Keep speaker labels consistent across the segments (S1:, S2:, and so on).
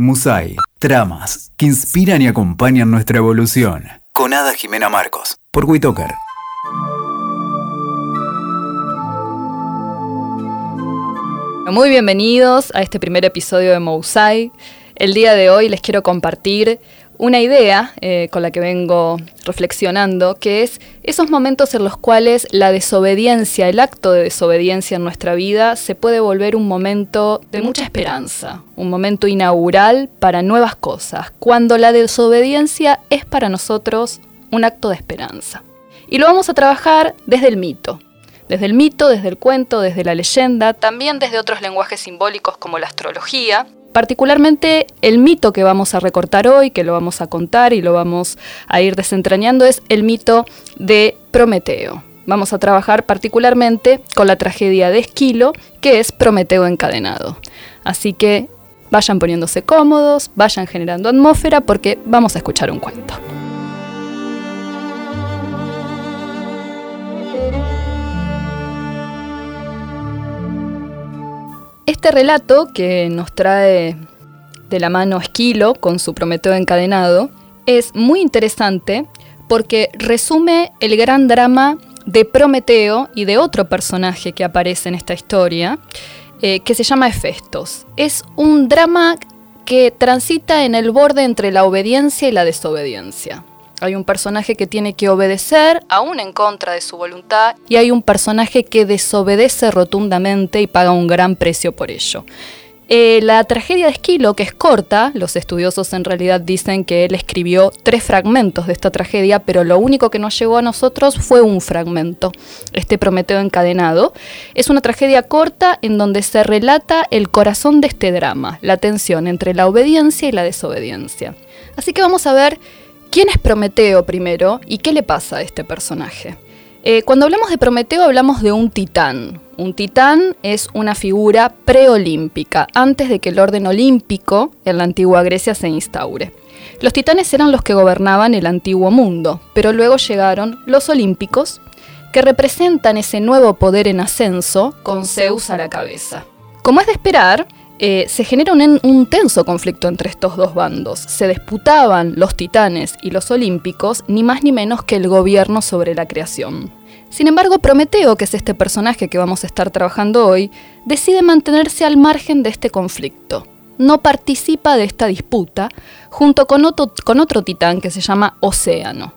S1: Musai, tramas que inspiran y acompañan nuestra evolución. Con Ada Jimena Marcos, por Witoker.
S2: Muy bienvenidos a este primer episodio de Mousai. El día de hoy les quiero compartir una idea eh, con la que vengo reflexionando, que es esos momentos en los cuales la desobediencia, el acto de desobediencia en nuestra vida se puede volver un momento de mucha esperanza, un momento inaugural para nuevas cosas, cuando la desobediencia es para nosotros un acto de esperanza. Y lo vamos a trabajar desde el mito, desde el mito, desde el cuento, desde la leyenda, también desde otros lenguajes simbólicos como la astrología, Particularmente el mito que vamos a recortar hoy, que lo vamos a contar y lo vamos a ir desentrañando, es el mito de Prometeo. Vamos a trabajar particularmente con la tragedia de Esquilo, que es Prometeo encadenado. Así que vayan poniéndose cómodos, vayan generando atmósfera porque vamos a escuchar un cuento. Este relato que nos trae de la mano Esquilo con su Prometeo encadenado es muy interesante porque resume el gran drama de Prometeo y de otro personaje que aparece en esta historia, eh, que se llama Hefestos. Es un drama que transita en el borde entre la obediencia y la desobediencia. Hay un personaje que tiene que obedecer, aún en contra de su voluntad, y hay un personaje que desobedece rotundamente y paga un gran precio por ello. Eh, la tragedia de Esquilo, que es corta, los estudiosos en realidad dicen que él escribió tres fragmentos de esta tragedia, pero lo único que nos llegó a nosotros fue un fragmento, este Prometeo encadenado. Es una tragedia corta en donde se relata el corazón de este drama, la tensión entre la obediencia y la desobediencia. Así que vamos a ver ¿Quién es Prometeo primero y qué le pasa a este personaje? Eh, cuando hablamos de Prometeo hablamos de un titán. Un titán es una figura preolímpica, antes de que el orden olímpico en la antigua Grecia se instaure. Los titanes eran los que gobernaban el antiguo mundo, pero luego llegaron los olímpicos, que representan ese nuevo poder en ascenso con Zeus a la cabeza. Como es de esperar, eh, se genera un, tenso conflicto entre estos dos bandos. Se disputaban los titanes y los olímpicos, ni más ni menos que el gobierno sobre la creación. Sin embargo, Prometeo, que es este personaje que vamos a estar trabajando hoy, decide mantenerse al margen de este conflicto. No participa de esta disputa, junto con otro, con otro titán que se llama Océano.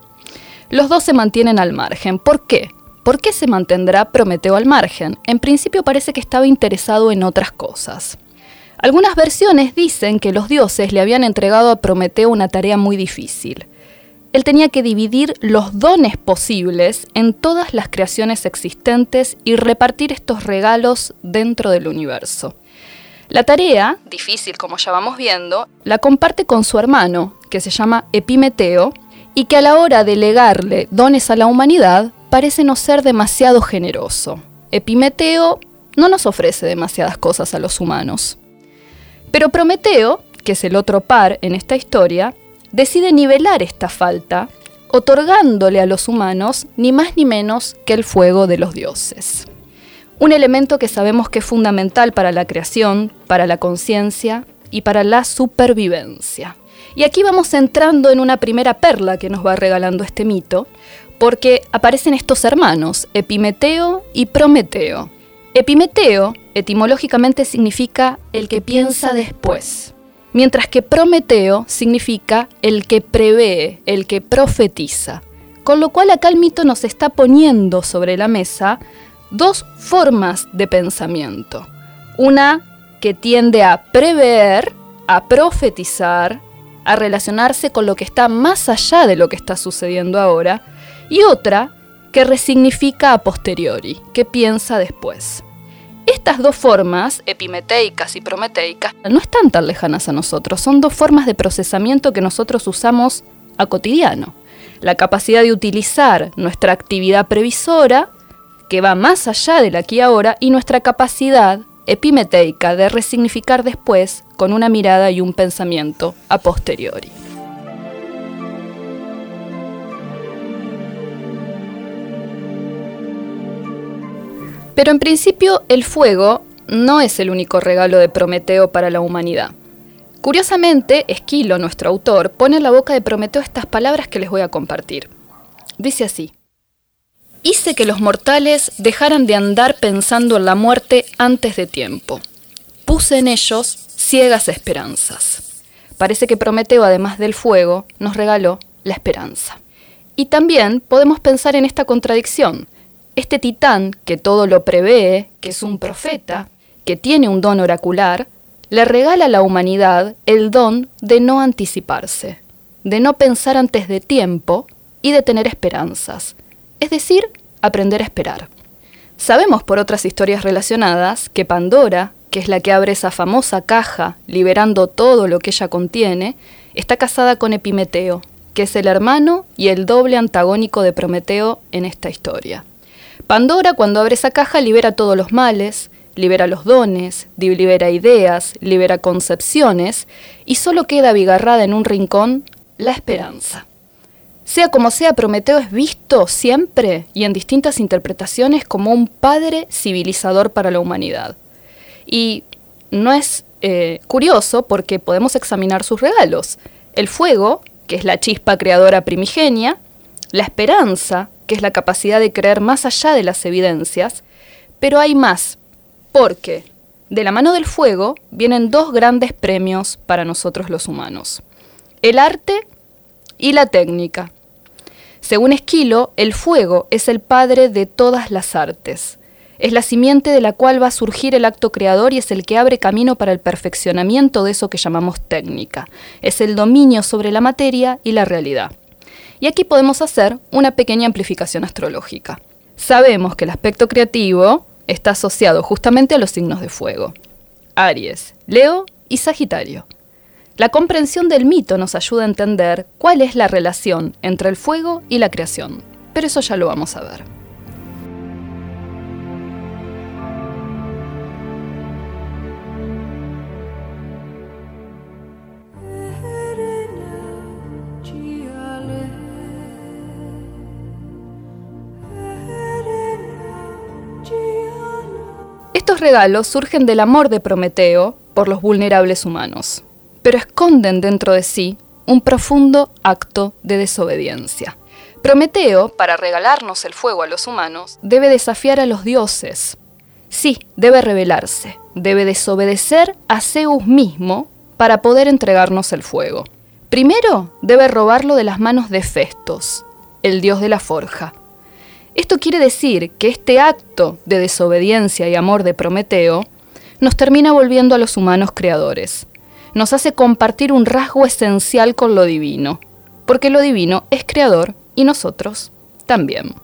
S2: Los dos se mantienen al margen. ¿Por qué? ¿Por qué se mantendrá Prometeo al margen? En principio parece que estaba interesado en otras cosas. Algunas versiones dicen que los dioses le habían entregado a Prometeo una tarea muy difícil. Él tenía que dividir los dones posibles en todas las creaciones existentes y repartir estos regalos dentro del universo. La tarea, difícil como ya vamos viendo, la comparte con su hermano, que se llama Epimeteo, y que a la hora de legarle dones a la humanidad parece no ser demasiado generoso. Epimeteo no nos ofrece demasiadas cosas a los humanos. Pero Prometeo, que es el otro par en esta historia, decide nivelar esta falta, otorgándole a los humanos ni más ni menos que el fuego de los dioses. Un elemento que sabemos que es fundamental para la creación, para la conciencia y para la supervivencia. Y aquí vamos entrando en una primera perla que nos va regalando este mito, porque aparecen estos hermanos, Epimeteo y Prometeo, Epimeteo etimológicamente significa el que piensa después, mientras que Prometeo significa el que prevé, el que profetiza. Con lo cual acá el mito nos está poniendo sobre la mesa dos formas de pensamiento. Una que tiende a prever, a profetizar, a relacionarse con lo que está más allá de lo que está sucediendo ahora, y otra que resignifica a posteriori, que piensa después. Estas dos formas, epimeteicas y prometeicas, no están tan lejanas a nosotros, son dos formas de procesamiento que nosotros usamos a cotidiano. La capacidad de utilizar nuestra actividad previsora, que va más allá del aquí y ahora, y nuestra capacidad epimeteica de resignificar después con una mirada y un pensamiento a posteriori. Pero en principio el fuego no es el único regalo de Prometeo para la humanidad. Curiosamente, Esquilo, nuestro autor, pone en la boca de Prometeo estas palabras que les voy a compartir. Dice así, Hice que los mortales dejaran de andar pensando en la muerte antes de tiempo. Puse en ellos ciegas esperanzas. Parece que Prometeo, además del fuego, nos regaló la esperanza. Y también podemos pensar en esta contradicción. Este titán, que todo lo prevé, que es un profeta, que tiene un don oracular, le regala a la humanidad el don de no anticiparse, de no pensar antes de tiempo y de tener esperanzas, es decir, aprender a esperar. Sabemos por otras historias relacionadas que Pandora, que es la que abre esa famosa caja liberando todo lo que ella contiene, está casada con Epimeteo, que es el hermano y el doble antagónico de Prometeo en esta historia. Pandora cuando abre esa caja libera todos los males, libera los dones, libera ideas, libera concepciones y solo queda abigarrada en un rincón la esperanza. Sea como sea, Prometeo es visto siempre y en distintas interpretaciones como un padre civilizador para la humanidad. Y no es eh, curioso porque podemos examinar sus regalos. El fuego, que es la chispa creadora primigenia, la esperanza, que es la capacidad de creer más allá de las evidencias, pero hay más, porque de la mano del fuego vienen dos grandes premios para nosotros los humanos, el arte y la técnica. Según Esquilo, el fuego es el padre de todas las artes. Es la simiente de la cual va a surgir el acto creador y es el que abre camino para el perfeccionamiento de eso que llamamos técnica. Es el dominio sobre la materia y la realidad. Y aquí podemos hacer una pequeña amplificación astrológica. Sabemos que el aspecto creativo está asociado justamente a los signos de fuego. Aries, Leo y Sagitario. La comprensión del mito nos ayuda a entender cuál es la relación entre el fuego y la creación, pero eso ya lo vamos a ver. Regalos surgen del amor de Prometeo por los vulnerables humanos pero esconden dentro de sí un profundo acto de desobediencia. Prometeo, para regalarnos el fuego a los humanos, debe desafiar a los dioses. Sí, debe rebelarse, debe desobedecer a Zeus mismo para poder entregarnos el fuego. Primero, debe robarlo de las manos de Festos, el dios de la forja. Esto quiere decir que este acto de desobediencia y amor de Prometeo nos termina volviendo a los humanos creadores nos hace compartir un rasgo esencial con lo divino, porque lo divino es creador y nosotros también.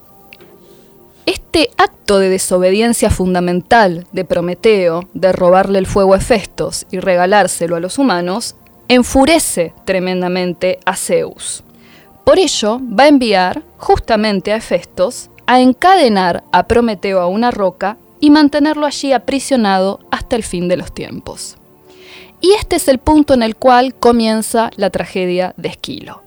S2: Este acto de desobediencia fundamental de Prometeo, de robarle el fuego a Hefestos y regalárselo a los humanos, enfurece tremendamente a Zeus. Por ello, va a enviar justamente a Hefestos a encadenar a Prometeo a una roca y mantenerlo allí aprisionado hasta el fin de los tiempos. Y este es el punto en el cual comienza la tragedia de Esquilo.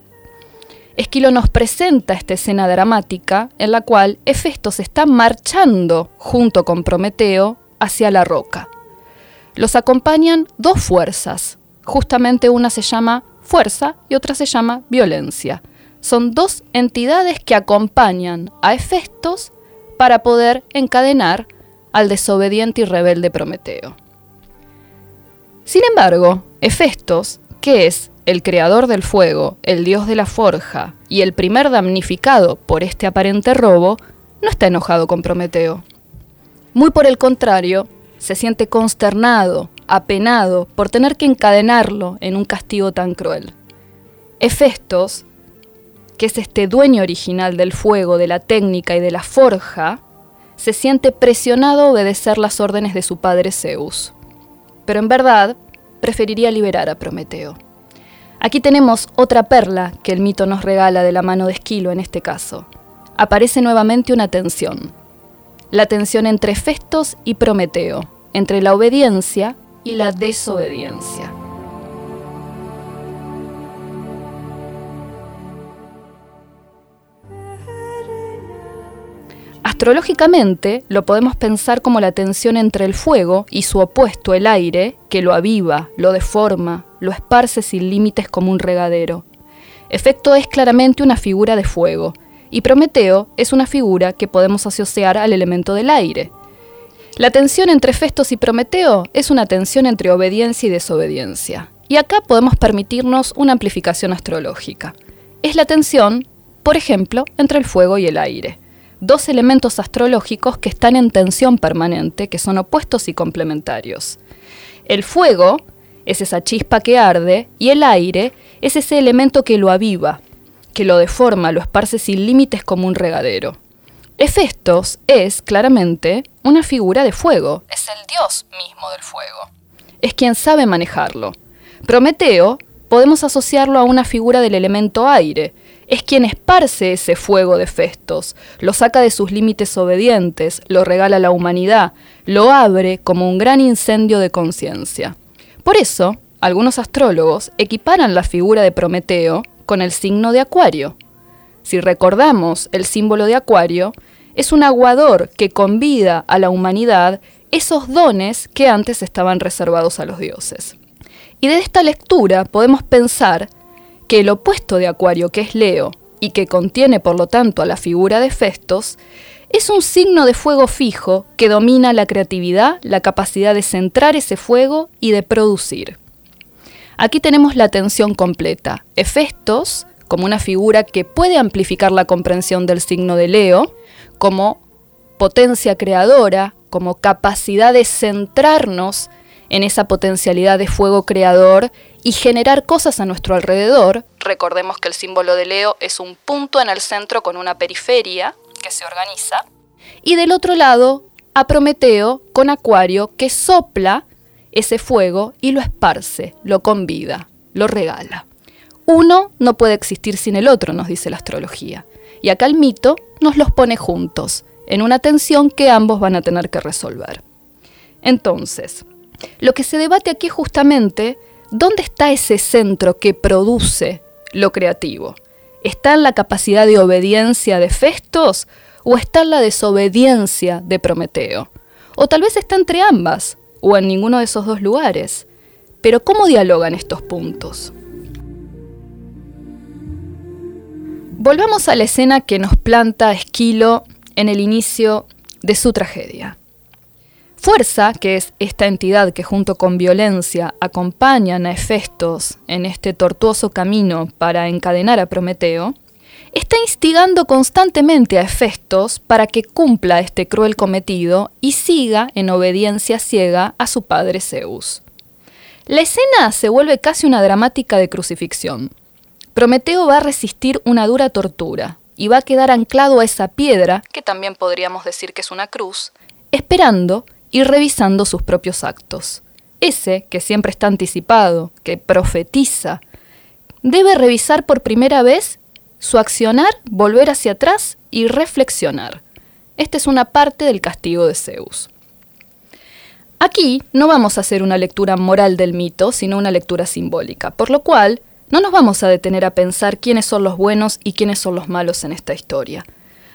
S2: Esquilo nos presenta esta escena dramática en la cual Hefestos está marchando junto con Prometeo hacia la roca. Los acompañan dos fuerzas, justamente una se llama fuerza y otra se llama violencia. Son dos entidades que acompañan a Hefestos para poder encadenar al desobediente y rebelde Prometeo. Sin embargo, Hefestos, que es el creador del fuego, el dios de la forja y el primer damnificado por este aparente robo, no está enojado con Prometeo. Muy por el contrario, se siente consternado, apenado por tener que encadenarlo en un castigo tan cruel. Hefestos, que es este dueño original del fuego, de la técnica y de la forja, se siente presionado a obedecer las órdenes de su padre Zeus pero en verdad preferiría liberar a Prometeo. Aquí tenemos otra perla que el mito nos regala de la mano de Esquilo en este caso. Aparece nuevamente una tensión. La tensión entre Festos y Prometeo, entre la obediencia y la desobediencia. Astrológicamente lo podemos pensar como la tensión entre el fuego y su opuesto, el aire, que lo aviva, lo deforma, lo esparce sin límites como un regadero. Efecto es claramente una figura de fuego, y Prometeo es una figura que podemos asociar al elemento del aire. La tensión entre Festos y Prometeo es una tensión entre obediencia y desobediencia. Y acá podemos permitirnos una amplificación astrológica. Es la tensión, por ejemplo, entre el fuego y el aire. Dos elementos astrológicos que están en tensión permanente, que son opuestos y complementarios. El fuego es esa chispa que arde y el aire es ese elemento que lo aviva, que lo deforma, lo esparce sin límites como un regadero. Hefestos es, claramente, una figura de fuego. Es el dios mismo del fuego. Es quien sabe manejarlo. Prometeo podemos asociarlo a una figura del elemento aire. Es quien esparce ese fuego de Festos, lo saca de sus límites obedientes, lo regala a la humanidad, lo abre como un gran incendio de conciencia. Por eso, algunos astrólogos equiparan la figura de Prometeo con el signo de Acuario. Si recordamos el símbolo de Acuario, es un aguador que convida a la humanidad esos dones que antes estaban reservados a los dioses. Y de esta lectura podemos pensar que el opuesto de Acuario, que es Leo, y que contiene por lo tanto a la figura de Festos, es un signo de fuego fijo que domina la creatividad, la capacidad de centrar ese fuego y de producir. Aquí tenemos la atención completa. Hefestos, como una figura que puede amplificar la comprensión del signo de Leo, como potencia creadora, como capacidad de centrarnos en esa potencialidad de fuego creador y generar cosas a nuestro alrededor. Recordemos que el símbolo de Leo es un punto en el centro con una periferia que se organiza. Y del otro lado, a Prometeo con Acuario que sopla ese fuego y lo esparce, lo convida, lo regala. Uno no puede existir sin el otro, nos dice la astrología. Y acá el mito nos los pone juntos, en una tensión que ambos van a tener que resolver. Entonces, lo que se debate aquí es justamente dónde está ese centro que produce lo creativo. ¿Está en la capacidad de obediencia de Festos o está en la desobediencia de Prometeo? O tal vez está entre ambas, o en ninguno de esos dos lugares. Pero ¿cómo dialogan estos puntos? Volvamos a la escena que nos planta Esquilo en el inicio de su tragedia. Fuerza, que es esta entidad que junto con violencia acompañan a Hefestos en este tortuoso camino para encadenar a Prometeo, está instigando constantemente a Hefestos para que cumpla este cruel cometido y siga en obediencia ciega a su padre Zeus. La escena se vuelve casi una dramática de crucifixión. Prometeo va a resistir una dura tortura y va a quedar anclado a esa piedra, que también podríamos decir que es una cruz, esperando y revisando sus propios actos. Ese, que siempre está anticipado, que profetiza, debe revisar por primera vez su accionar, volver hacia atrás y reflexionar. Esta es una parte del castigo de Zeus. Aquí no vamos a hacer una lectura moral del mito, sino una lectura simbólica, por lo cual no nos vamos a detener a pensar quiénes son los buenos y quiénes son los malos en esta historia.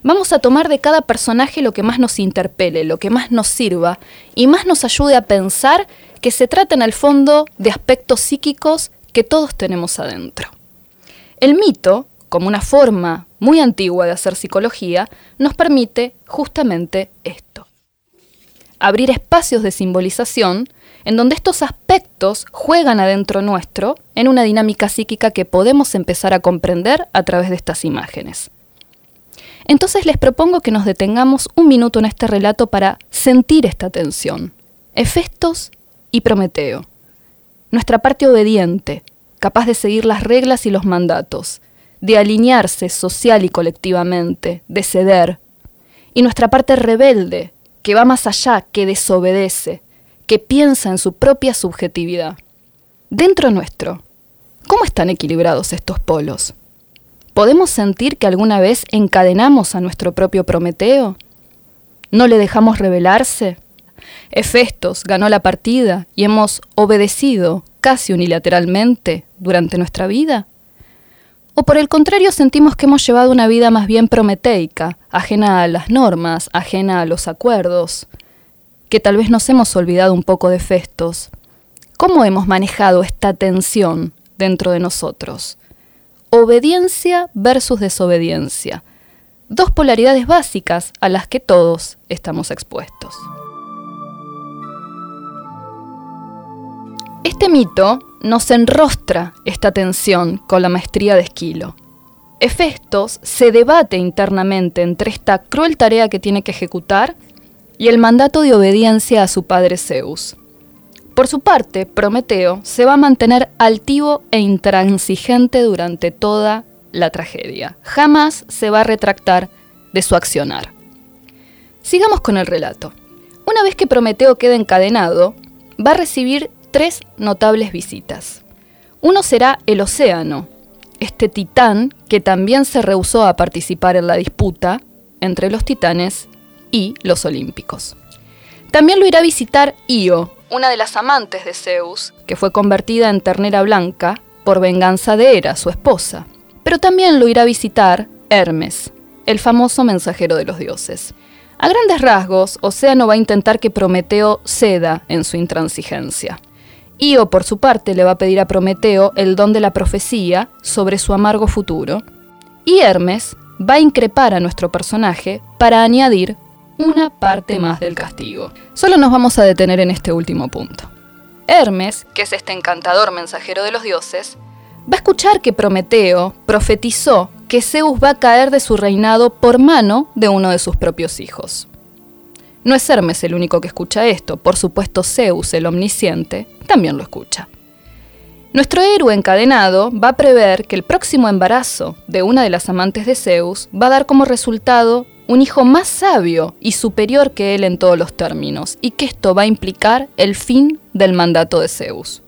S2: Vamos a tomar de cada personaje lo que más nos interpele, lo que más nos sirva y más nos ayude a pensar que se trata en el fondo de aspectos psíquicos que todos tenemos adentro. El mito como una forma muy antigua de hacer psicología, nos permite justamente esto. Abrir espacios de simbolización en donde estos aspectos juegan adentro nuestro en una dinámica psíquica que podemos empezar a comprender a través de estas imágenes. Entonces les propongo que nos detengamos un minuto en este relato para sentir esta tensión. Hefestos y Prometeo. Nuestra parte obediente, capaz de seguir las reglas y los mandatos, de alinearse social y colectivamente, de ceder, y nuestra parte rebelde, que va más allá, que desobedece, que piensa en su propia subjetividad. Dentro nuestro, ¿cómo están equilibrados estos polos? ¿Podemos sentir que alguna vez encadenamos a nuestro propio Prometeo? ¿No le dejamos rebelarse? Hefestos ganó la partida y hemos obedecido casi unilateralmente durante nuestra vida. ¿O por el contrario sentimos que hemos llevado una vida más bien prometeica, ajena a las normas, ajena a los acuerdos, que tal vez nos hemos olvidado un poco de Festos, ¿Cómo hemos manejado esta tensión dentro de nosotros? Obediencia versus desobediencia. Dos polaridades básicas a las que todos estamos expuestos. Este mito nos enrostra esta tensión con la maestría de Esquilo. Hefestos se debate internamente entre esta cruel tarea que tiene que ejecutar y el mandato de obediencia a su padre Zeus. Por su parte, Prometeo se va a mantener altivo e intransigente durante toda la tragedia. Jamás se va a retractar de su accionar. Sigamos con el relato. Una vez que Prometeo queda encadenado, va a recibir tres notables visitas. Uno será el océano, este titán que también se rehusó a participar en la disputa entre los titanes y los olímpicos. También lo irá a visitar Io, una de las amantes de Zeus, que fue convertida en ternera blanca por venganza de Hera, su esposa. Pero también lo irá a visitar Hermes, el famoso mensajero de los dioses. A grandes rasgos, Océano va a intentar que Prometeo ceda en su intransigencia. Io, por su parte, le va a pedir a Prometeo el don de la profecía sobre su amargo futuro. Y Hermes va a increpar a nuestro personaje para añadir una parte más del castigo. Solo nos vamos a detener en este último punto. Hermes, que es este encantador mensajero de los dioses, va a escuchar que Prometeo profetizó que Zeus va a caer de su reinado por mano de uno de sus propios hijos. No es Hermes el único que escucha esto, por supuesto Zeus, el omnisciente, también lo escucha. Nuestro héroe encadenado va a prever que el próximo embarazo de una de las amantes de Zeus va a dar como resultado un hijo más sabio y superior que él en todos los términos, y que esto va a implicar el fin del mandato de Zeus.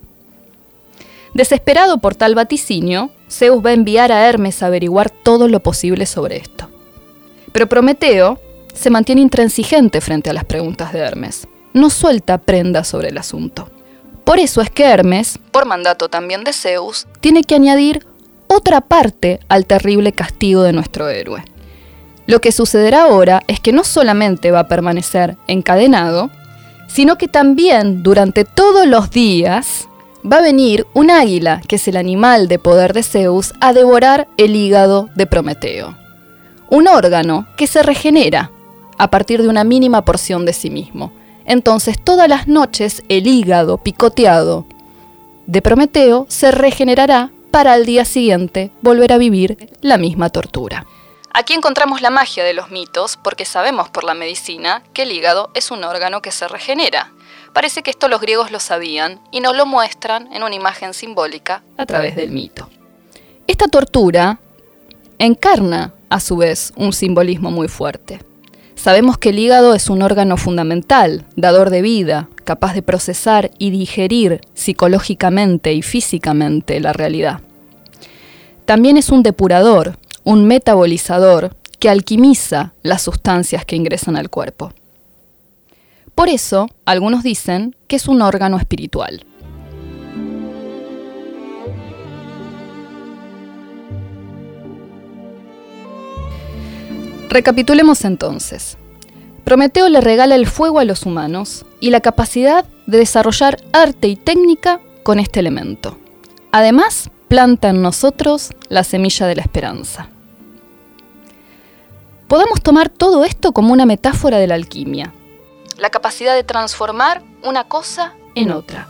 S2: Desesperado por tal vaticinio, Zeus va a enviar a Hermes a averiguar todo lo posible sobre esto. Pero Prometeo se mantiene intransigente frente a las preguntas de Hermes. No suelta prenda sobre el asunto. Por eso es que Hermes, por mandato también de Zeus, tiene que añadir otra parte al terrible castigo de nuestro héroe. Lo que sucederá ahora es que no solamente va a permanecer encadenado, sino que también durante todos los días va a venir un águila, que es el animal de poder de Zeus, a devorar el hígado de Prometeo. Un órgano que se regenera a partir de una mínima porción de sí mismo. Entonces todas las noches el hígado picoteado de Prometeo se regenerará para al día siguiente volver a vivir la misma tortura. Aquí encontramos la magia de los mitos porque sabemos por la medicina que el hígado es un órgano que se regenera. Parece que esto los griegos lo sabían y nos lo muestran en una imagen simbólica a través del mito. Esta tortura encarna, a su vez, un simbolismo muy fuerte. Sabemos que el hígado es un órgano fundamental, dador de vida, capaz de procesar y digerir psicológicamente y físicamente la realidad. También es un depurador, un metabolizador que alquimiza las sustancias que ingresan al cuerpo. Por eso, algunos dicen que es un órgano espiritual. Recapitulemos entonces. Prometeo le regala el fuego a los humanos y la capacidad de desarrollar arte y técnica con este elemento. Además, planta en nosotros la semilla de la esperanza podamos tomar todo esto como una metáfora de la alquimia. La capacidad de transformar una cosa en otra,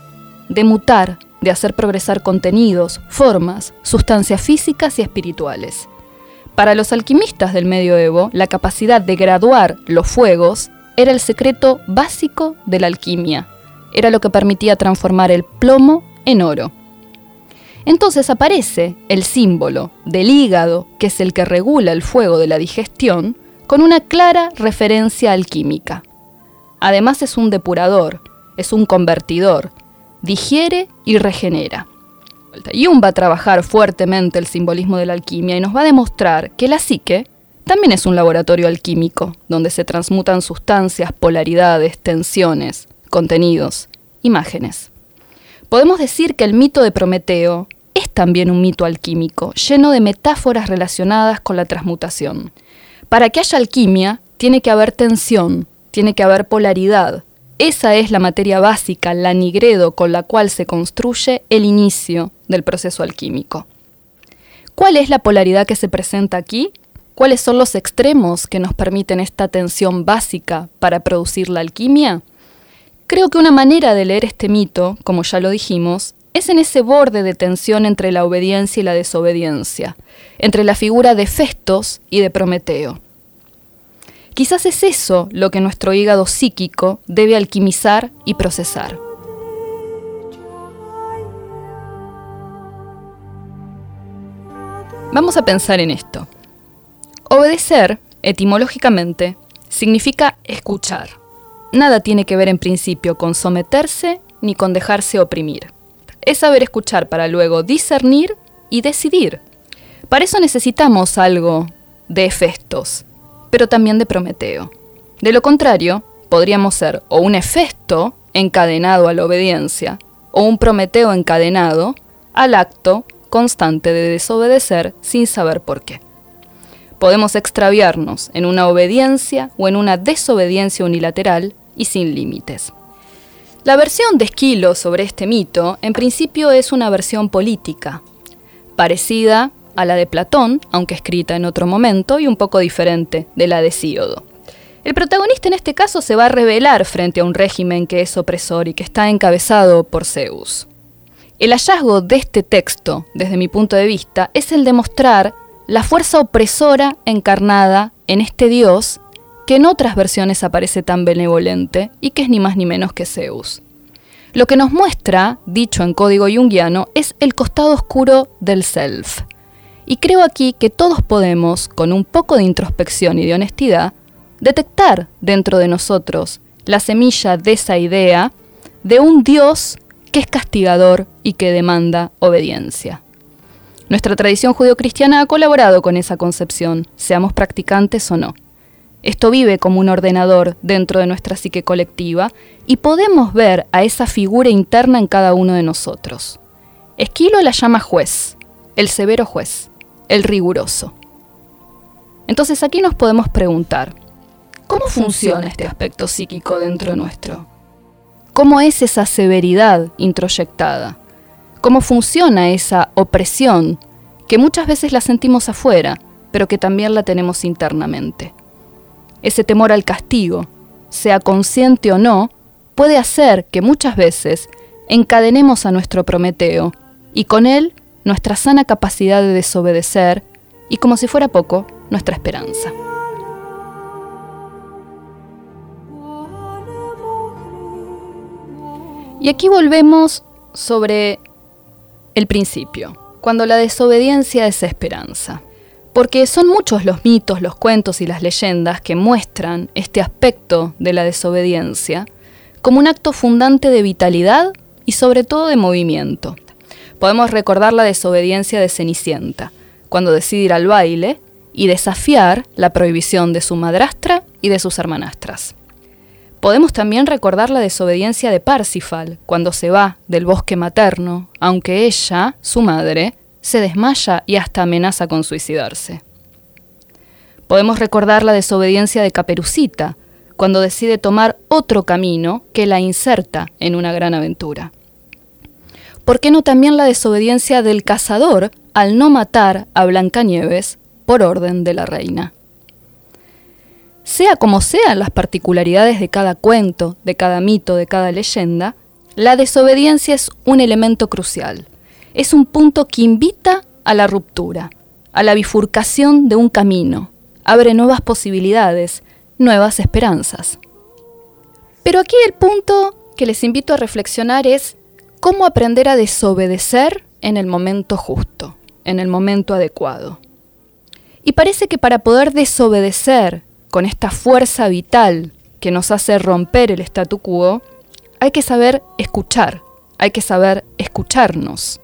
S2: de mutar, de hacer progresar contenidos, formas, sustancias físicas y espirituales. Para los alquimistas del medioevo, la capacidad de graduar los fuegos era el secreto básico de la alquimia. Era lo que permitía transformar el plomo en oro. Entonces aparece el símbolo del hígado, que es el que regula el fuego de la digestión, con una clara referencia alquímica. Además es un depurador, es un convertidor, digiere y regenera. Jung va a trabajar fuertemente el simbolismo de la alquimia y nos va a demostrar que la psique también es un laboratorio alquímico, donde se transmutan sustancias, polaridades, tensiones, contenidos, imágenes. Podemos decir que el mito de Prometeo también un mito alquímico, lleno de metáforas relacionadas con la transmutación. Para que haya alquimia, tiene que haber tensión, tiene que haber polaridad, esa es la materia básica, la nigredo, con la cual se construye el inicio del proceso alquímico. ¿Cuál es la polaridad que se presenta aquí? ¿Cuáles son los extremos que nos permiten esta tensión básica para producir la alquimia? Creo que una manera de leer este mito, como ya lo dijimos, es en ese borde de tensión entre la obediencia y la desobediencia, entre la figura de Festos y de Prometeo. Quizás es eso lo que nuestro hígado psíquico debe alquimizar y procesar. Vamos a pensar en esto. Obedecer, etimológicamente, significa escuchar. Nada tiene que ver en principio con someterse ni con dejarse oprimir. Es saber escuchar para luego discernir y decidir. Para eso necesitamos algo de Hefestos, pero también de Prometeo. De lo contrario, podríamos ser o un Hefesto encadenado a la obediencia, o un Prometeo encadenado al acto constante de desobedecer sin saber por qué. Podemos extraviarnos en una obediencia o en una desobediencia unilateral y sin límites. La versión de Esquilo sobre este mito, en principio, es una versión política, parecida a la de Platón, aunque escrita en otro momento, y un poco diferente de la de Síodo. El protagonista en este caso se va a rebelar frente a un régimen que es opresor y que está encabezado por Zeus. El hallazgo de este texto, desde mi punto de vista, es el de mostrar la fuerza opresora encarnada en este dios que en otras versiones aparece tan benevolente y que es ni más ni menos que Zeus. Lo que nos muestra, dicho en código junguiano, es el costado oscuro del self. Y creo aquí que todos podemos, con un poco de introspección y de honestidad, detectar dentro de nosotros la semilla de esa idea de un Dios que es castigador y que demanda obediencia. Nuestra tradición judeocristiana ha colaborado con esa concepción, seamos practicantes o no. Esto vive como un ordenador dentro de nuestra psique colectiva y podemos ver a esa figura interna en cada uno de nosotros. Esquilo la llama juez, el severo juez, el riguroso. Entonces aquí nos podemos preguntar, ¿cómo funciona este aspecto psíquico dentro nuestro? ¿Cómo es esa severidad introyectada? ¿Cómo funciona esa opresión que muchas veces la sentimos afuera, pero que también la tenemos internamente? Ese temor al castigo, sea consciente o no, puede hacer que muchas veces encadenemos a nuestro Prometeo y con él nuestra sana capacidad de desobedecer y como si fuera poco, nuestra esperanza. Y aquí volvemos sobre el principio, cuando la desobediencia es esperanza. Porque son muchos los mitos, los cuentos y las leyendas que muestran este aspecto de la desobediencia como un acto fundante de vitalidad y sobre todo de movimiento. Podemos recordar la desobediencia de Cenicienta, cuando decide ir al baile y desafiar la prohibición de su madrastra y de sus hermanastras. Podemos también recordar la desobediencia de Parsifal cuando se va del bosque materno, aunque ella, su madre, se desmaya y hasta amenaza con suicidarse. Podemos recordar la desobediencia de Caperucita cuando decide tomar otro camino que la inserta en una gran aventura. ¿Por qué no también la desobediencia del cazador al no matar a Blancanieves por orden de la reina? Sea como sean las particularidades de cada cuento, de cada mito, de cada leyenda, la desobediencia es un elemento crucial. Es un punto que invita a la ruptura, a la bifurcación de un camino, abre nuevas posibilidades, nuevas esperanzas. Pero aquí el punto que les invito a reflexionar es cómo aprender a desobedecer en el momento justo, en el momento adecuado. Y parece que para poder desobedecer con esta fuerza vital que nos hace romper el statu quo, hay que saber escuchar, hay que saber escucharnos.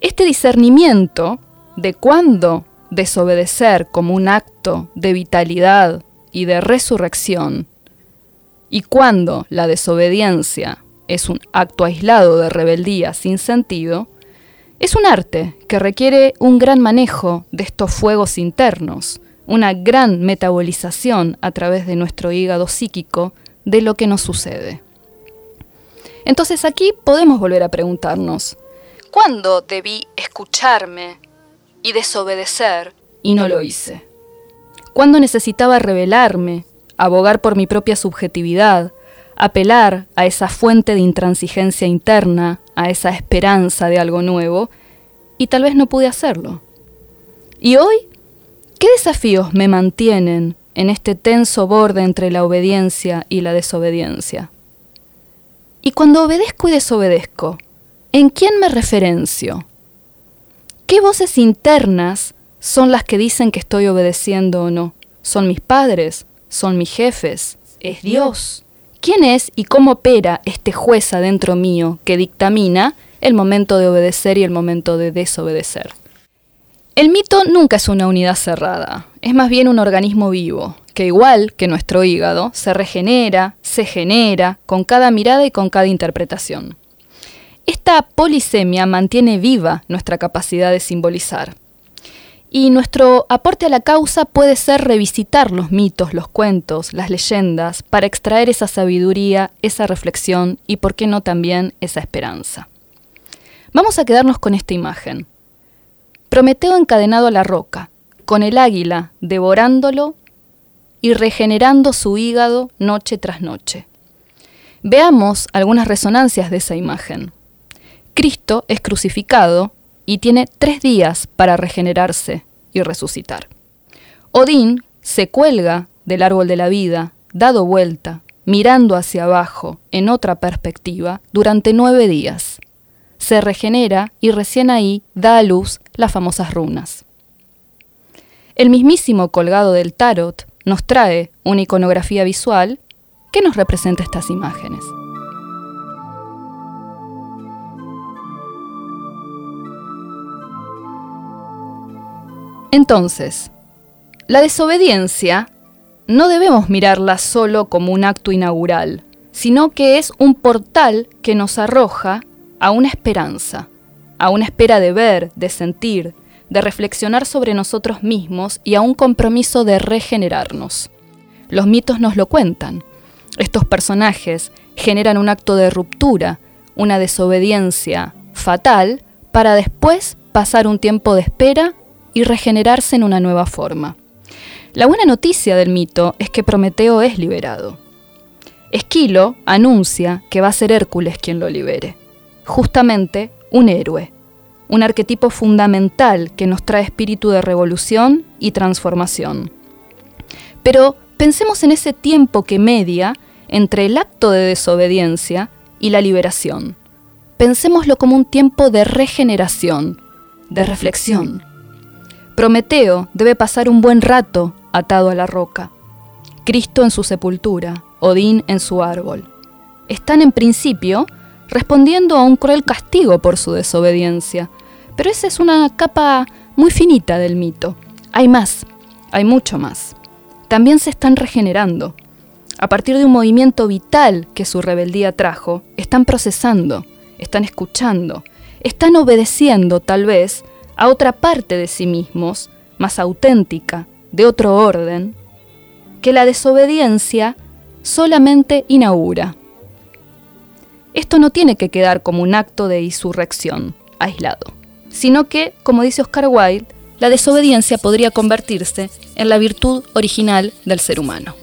S2: Este discernimiento de cuándo desobedecer como un acto de vitalidad y de resurrección y cuándo la desobediencia es un acto aislado de rebeldía sin sentido, es un arte que requiere un gran manejo de estos fuegos internos, una gran metabolización a través de nuestro hígado psíquico de lo que nos sucede. Entonces aquí podemos volver a preguntarnos, ¿cuándo debí escucharme y desobedecer y no lo hice? ¿Cuándo necesitaba revelarme, abogar por mi propia subjetividad, apelar a esa fuente de intransigencia interna, a esa esperanza de algo nuevo, y tal vez no pude hacerlo? ¿Y hoy? ¿Qué desafíos me mantienen en este tenso borde entre la obediencia y la desobediencia? Y cuando obedezco y desobedezco, ¿en quién me referencio? ¿Qué voces internas son las que dicen que estoy obedeciendo o no? ¿Son mis padres? ¿Son mis jefes? ¿Es Dios? ¿Quién es y cómo opera este juez adentro mío que dictamina el momento de obedecer y el momento de desobedecer? El mito nunca es una unidad cerrada, es más bien un organismo vivo, que igual que nuestro hígado, se regenera, se genera, con cada mirada y con cada interpretación. Esta polisemia mantiene viva nuestra capacidad de simbolizar. Y nuestro aporte a la causa puede ser revisitar los mitos, los cuentos, las leyendas, para extraer esa sabiduría, esa reflexión y, por qué no, también esa esperanza. Vamos a quedarnos con esta imagen. Prometeo encadenado a la roca, con el águila devorándolo y regenerando su hígado noche tras noche. Veamos algunas resonancias de esa imagen. Cristo es crucificado y tiene tres días para regenerarse y resucitar. Odín se cuelga del árbol de la vida, dado vuelta, mirando hacia abajo, en otra perspectiva, durante nueve días. Se regenera y recién ahí da a luz las famosas runas. El mismísimo colgado del tarot nos trae una iconografía visual que nos representa estas imágenes. Entonces, la desobediencia no debemos mirarla solo como un acto inaugural, sino que es un portal que nos arroja a una esperanza, a una espera de ver, de sentir, de reflexionar sobre nosotros mismos y a un compromiso de regenerarnos. Los mitos nos lo cuentan. Estos personajes generan un acto de ruptura, una desobediencia fatal, para después pasar un tiempo de espera y regenerarse en una nueva forma. La buena noticia del mito es que Prometeo es liberado. Esquilo anuncia que va a ser Hércules quien lo libere, justamente un héroe, un arquetipo fundamental que nos trae espíritu de revolución y transformación. Pero pensemos en ese tiempo que media entre el acto de desobediencia y la liberación. Pensémoslo como un tiempo de regeneración, de reflexión, Prometeo debe pasar un buen rato atado a la roca. Cristo en su sepultura, Odín en su árbol. Están en principio respondiendo a un cruel castigo por su desobediencia, pero esa es una capa muy finita del mito. Hay más, hay mucho más. También se están regenerando. A partir de un movimiento vital que su rebeldía trajo, están procesando, están escuchando, están obedeciendo tal vez a otra parte de sí mismos, más auténtica, de otro orden, que la desobediencia solamente inaugura. Esto no tiene que quedar como un acto de insurrección aislado, sino que, como dice Oscar Wilde, la desobediencia podría convertirse en la virtud original del ser humano.